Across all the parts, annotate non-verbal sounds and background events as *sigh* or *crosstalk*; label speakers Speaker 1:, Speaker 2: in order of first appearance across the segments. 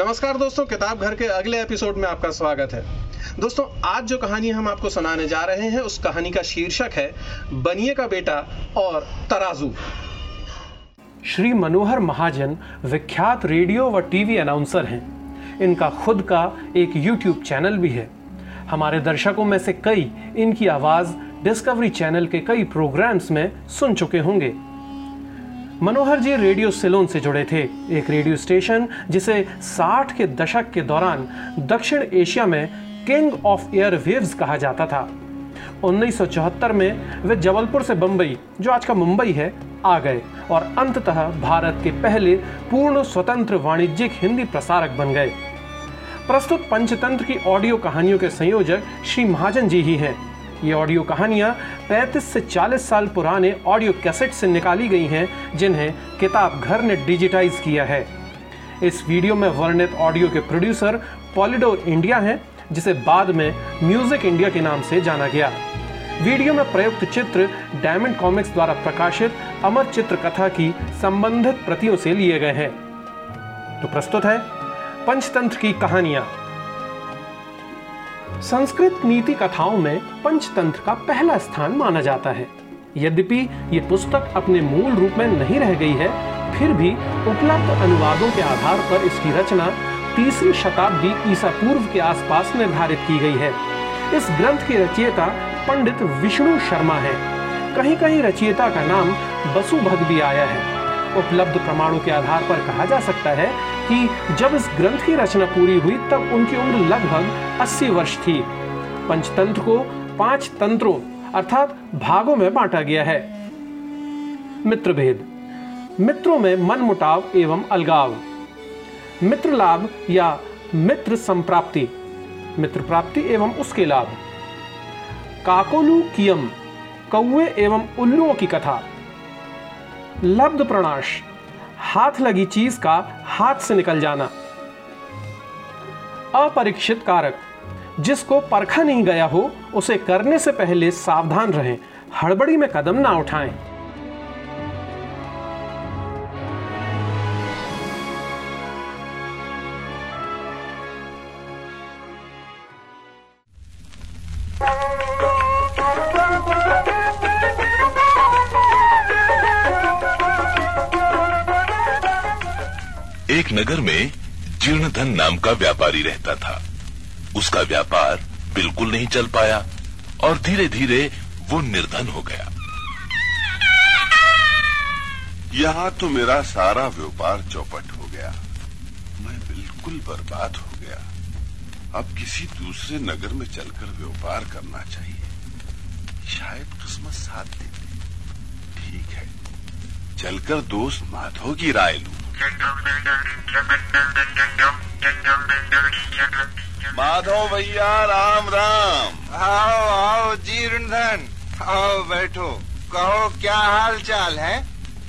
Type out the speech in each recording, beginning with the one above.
Speaker 1: नमस्कार दोस्तों, किताब घर के अगले एपिसोड में आपका स्वागत है। दोस्तों, आज जो कहानी हम आपको सुनाने जा रहे हैं, उस कहानी का शीर्षक है, बनिए का बेटा और तराजू।
Speaker 2: श्री मनोहर महाजन विख्यात रेडियो व टीवी अनाउंसर हैं। इनका खुद का एक यूट्यूब चैनल भी है। हमारे दर्शकों में से कई इनकी आवाज़ डिस्कवरी चैनल के कई प्रोग्राम्स में सुन चुके होंगे। मनोहर जी रेडियो सिलोन से जुड़े थे। एक रेडियो स्टेशन जिसे 60 के दशक के दौरान दक्षिण एशिया में किंग ऑफ़ एयर वेव्स कहा जाता था। 1974 में वे जबलपुर से बंबई, जो आज का मुंबई है, आ गए और अंततः भारत के पहले पूर्ण स्वतंत्र वाणिज्यिक हिंदी प्रसारक बन गए। प्रस्तुत पंचतंत्र की ऑडियो कहानियों के संयोजक श्री महाजन जी ही हैं। ये ऑडियो कहानियाँ 35 से 40 साल पुराने ऑडियो कैसेट से निकाली गई हैं, जिन्हें किताब घर ने डिजिटाइज किया है। इस वीडियो में वर्णित ऑडियो के प्रोड्यूसर पॉलिडोर इंडिया हैं, जिसे बाद में म्यूज़िक इंडिया के नाम से जाना गया। वीडियो में प्रयुक्त चित्र डायमंड कॉमिक्स द्वारा प्रकाशित अमर चित्र कथा की संबंधित प्रतियों से लिए गए हैं। तो प्रस्तुत है पंचतंत्र की कहानियाँ। संस्कृत नीति कथाओं में पंचतंत्र का पहला स्थान माना जाता है। यद्यपि ये पुस्तक अपने मूल रूप में नहीं रह गई है, फिर भी उपलब्ध अनुवादों के आधार पर इसकी रचना तीसरी शताब्दी ईसा पूर्व के आसपास निर्धारित की गई है। इस ग्रंथ की रचयिता पंडित विष्णु शर्मा है। कहीं कहीं रचयिता का नाम बसुभग भी आया है। उपलब्ध प्रमाणों के आधार पर कहा जा सकता है कि जब इस ग्रंथ की रचना पूरी हुई, तब उनकी उम्र लगभग 80 वर्ष थी। पंचतंत्र को पाँच तंत्रों, अर्थात भागों में बांटा गया है। मित्र भेद मित्रों में मन मुटाव एवं अलगाव। मित्र लाभ या मित्र संप्राप्ति। मित्र प्राप्ति एवं उसके लाभ। काकोलू कियम कौए एवं उल्लुओं की कथा। लब्ध प्रणाश। हाथ लगी चीज़ का हाथ से निकल जाना। अपरीक्षित कारक, जिसको परखा नहीं गया हो, उसे करने से पहले सावधान रहें। हड़बड़ी में कदम ना उठाएँ।
Speaker 3: एक नगर में जीर्णधन नाम का व्यापारी रहता था। उसका व्यापार बिल्कुल नहीं चल पाया और धीरे धीरे वो निर्धन हो गया।
Speaker 4: यहाँ तो मेरा सारा व्यापार चौपट हो गया। मैं बिल्कुल बर्बाद हो गया। अब किसी दूसरे नगर में चलकर व्यापार करना चाहिए। शायद किस्मत साथ दे। ठीक है। चलकर दोस्त माधव की राय लू। माधव भैया राम राम।
Speaker 5: आओ आओ जीर्णधन आओ बैठो। कहो क्या हाल चाल है?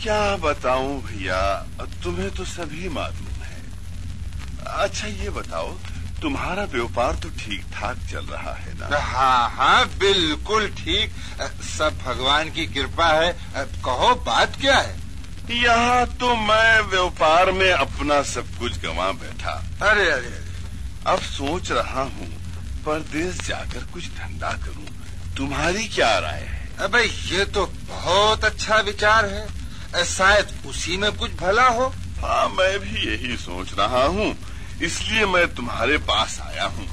Speaker 4: क्या बताऊँ भैया तुम्हें तो सभी मालूम है। अच्छा ये बताओ तुम्हारा व्यापार तो ठीक ठाक चल रहा है ना?
Speaker 5: हाँ हाँ बिल्कुल ठीक। सब भगवान की कृपा है। कहो बात क्या है?
Speaker 4: यहाँ तो मैं व्यापार में अपना सब कुछ गंवा बैठा।
Speaker 5: अरे अरे अरे।
Speaker 4: अब सोच रहा हूँ परदेश जाकर कुछ धंधा करूँ। तुम्हारी क्या राय है?
Speaker 5: अबे ये तो बहुत अच्छा विचार है। शायद उसी में कुछ भला हो।
Speaker 4: हाँ मैं भी यही सोच रहा हूँ। इसलिए मैं तुम्हारे पास आया हूँ।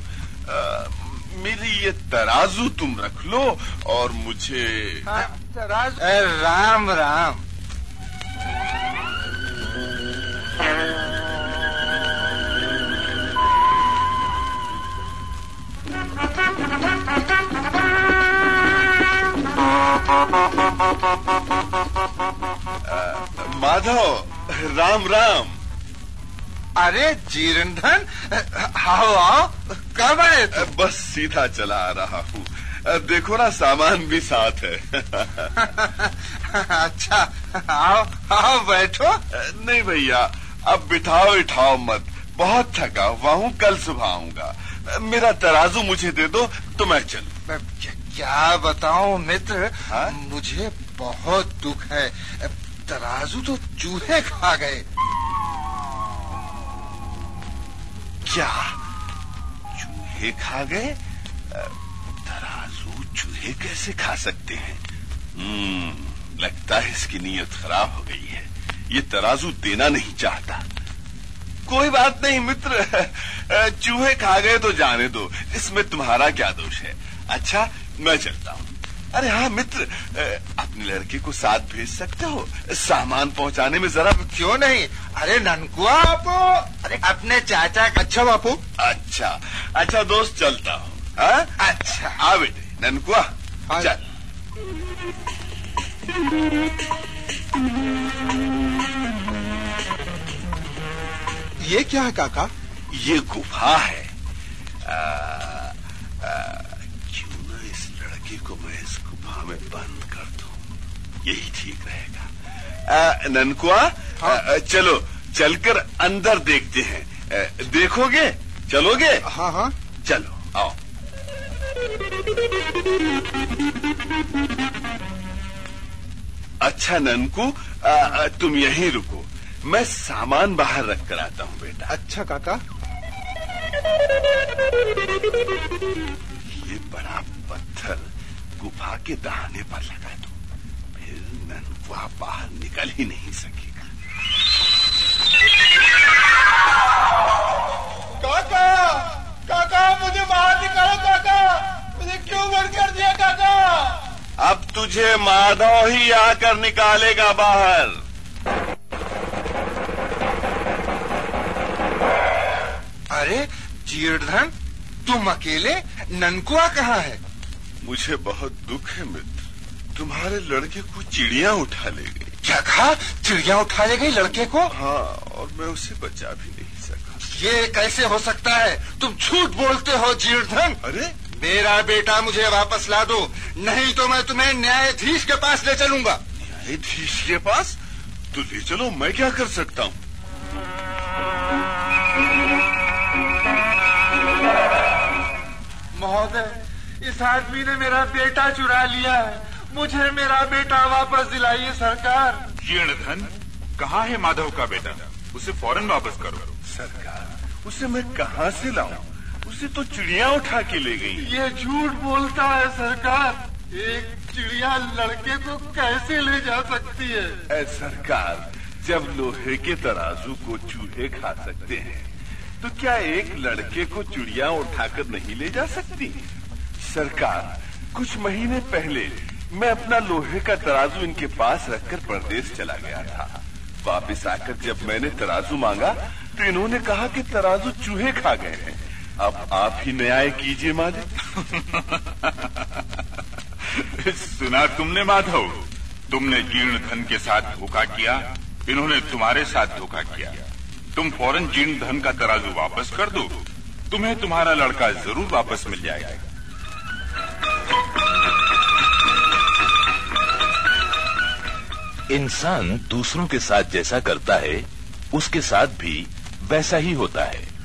Speaker 4: मेरी ये तराजू तुम रख लो और मुझे
Speaker 5: हाँ, तराजू। राम राम।
Speaker 4: माधव राम राम।
Speaker 5: अरे जीरनधन आओ आओ कब आए
Speaker 4: बस सीधा चला आ रहा हूँ। देखो ना सामान भी साथ है।
Speaker 5: अच्छा आओ आओ बैठो।
Speaker 4: नहीं भैया अब बिठाओ इठाओ मत। बहुत थका हुआ हूँ कल सुबह आऊँगा। मेरा तराजू मुझे दे दो तो मैं चलू।
Speaker 5: क्या बताऊँ मित्र?
Speaker 4: हाँ?
Speaker 5: मुझे बहुत दुख है। तराजू तो चूहे खा गए।
Speaker 4: क्या? चूहे खा गए? तराजू चूहे कैसे खा सकते हैं? हम्म लगता है इसकी नीयत खराब हो गई है। ये तराजू देना नहीं चाहता। कोई बात नहीं मित्र। *laughs* चूहे खा गए तो जाने दो। इसमें तुम्हारा क्या दोष है? अच्छा मैं चलता हूँ। अरे हाँ मित्र अपने लड़के को साथ भेज सकते हो? सामान पहुँचाने में जरा
Speaker 5: क्यों नहीं? अरे ननकुआ बापू! अरे अपने चाचा का अच्छा बापू।
Speaker 4: अच्छा अच्छा दोस्त चलता हूँ। हाँ?
Speaker 5: अच्छा।
Speaker 4: आ बेटे ननकुआ
Speaker 5: हाँ।
Speaker 4: चल।
Speaker 5: ये क्या है काका?
Speaker 4: ये गुफा है। आ, यही ठीक रहेगा। ननकुआ
Speaker 5: हाँ।
Speaker 4: चलो चलकर अंदर देखते हैं। आ, देखोगे? चलोगे?
Speaker 5: हाँ हाँ।
Speaker 4: चलो आओ। अच्छा ननकू आ, तुम यहीं रुको। मैं सामान बाहर रख कर आता हूँ बेटा।
Speaker 5: अच्छा काका।
Speaker 4: ये बड़ा पत्थर गुफा के दहाने पर लगा फिर ननकुआ बाहर निकल ही नहीं सकेगा।
Speaker 5: काका! काका मुझे बाहर निकालो काका! मुझे क्यों बंद कर दिया काका?
Speaker 4: अब तुझे माधव ही आकर निकालेगा बाहर।
Speaker 5: अरे जीर्धन तुम अकेले ननकुआ कहाँ है?
Speaker 4: मुझे बहुत दुख है मित्र। तुम्हारे लड़के को चिड़िया उठा ले गई।
Speaker 5: क्या कहा? चिड़िया उठा ले गई लड़के को?
Speaker 4: हाँ और मैं उसे बचा भी नहीं सका।
Speaker 5: ये कैसे हो सकता है? तुम झूठ बोलते हो जीर्धन
Speaker 4: अरे!
Speaker 5: मेरा बेटा मुझे वापस ला दो नहीं तो मैं तुम्हें न्यायाधीश के पास ले चलूँगा।
Speaker 4: न्यायाधीश के पास? तो ले चलो मैं क्या कर सकता हूँ?
Speaker 5: महोदय इस आदमी ने मेरा बेटा चुरा लिया है। मुझे मेरा बेटा वापस दिलाइए सरकार।
Speaker 6: जीर्ण धन कहाँ है माधव का बेटा? उसे फ़ौरन वापस करो।
Speaker 4: सरकार उसे मैं कहाँ से लाऊं? उसे तो चिड़िया उठा के ले गई।
Speaker 5: ये झूठ बोलता है सरकार। एक चिड़िया लड़के को कैसे ले जा सकती है?
Speaker 4: ऐ सरकार जब लोहे के तराजू को चूहे खा सकते हैं तो क्या एक लड़के को चिड़िया उठाकर नहीं ले जा सकती? सरकार कुछ महीने पहले मैं अपना लोहे का तराजू इनके पास रखकर परदेश चला गया था। वापस आकर जब मैंने तराजू मांगा तो इन्होंने कहा कि तराजू चूहे खा गए हैं। अब आप ही न्याय कीजिए, मालिक।
Speaker 6: सुना तुमने, माधव। तुमने जीर्ण धन के साथ धोखा किया, इन्होंने तुम्हारे साथ धोखा किया। तुम फ़ौरन जीर्ण धन का तराजू वापस कर दो। तुम्हें तुम्हारा लड़का ज़रूर वापस मिल जाएगा।
Speaker 3: इंसान दूसरों के साथ जैसा करता है उसके साथ भी वैसा ही होता है।